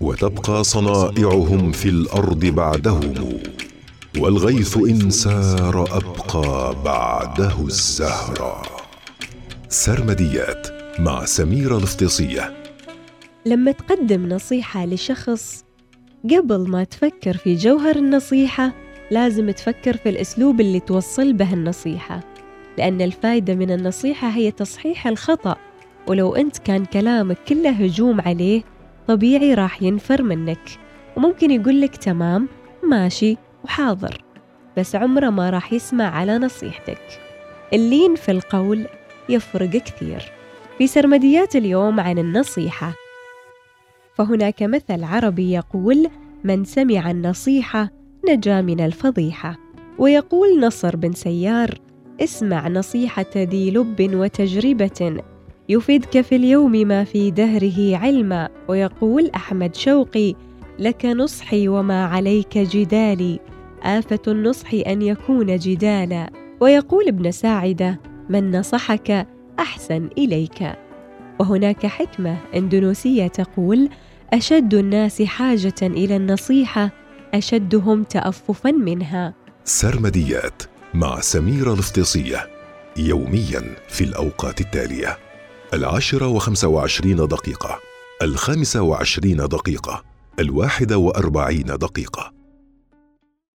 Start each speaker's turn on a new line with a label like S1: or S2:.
S1: وتبقى صنائعهم في الأرض بعدهم والغيث إن سار أبقى بعده الزهرة سرمديات مع سميره الافتصيه
S2: لما تقدم نصيحة لشخص قبل ما تفكر في جوهر النصيحة لازم تفكر في الأسلوب اللي توصل به النصيحة لأن الفائدة من النصيحة هي تصحيح الخطأ ولو أنت كان كلامك كله هجوم عليه طبيعي راح ينفر منك. وممكن يقول لك تمام ماشي وحاضر بس عمره ما راح يسمع على نصيحتك. اللين في القول يفرق كثير. في سرمديات اليوم عن النصيحة. فهناك مثل عربي يقول من سمع النصيحة نجا من الفضيحة ويقول نصر بن سيار اسمع نصيحة ذي لب وتجربة يفيدك في اليوم ما في دهره علما ويقول أحمد شوقي لك نصحي وما عليك جدالي آفة النصح أن يكون جدالا. ويقول ابن ساعدة من نصحك أحسن إليك. وهناك حكمة اندونوسية تقول أشد الناس حاجة إلى النصيحة أشدهم تأففا منها.
S1: سرمديات مع سميرة الافتصية يوميا في الأوقات التالية. العاشرة وخمسة وعشرين دقيقة الخامسة وعشرين دقيقة الواحدة وأربعين دقيقة.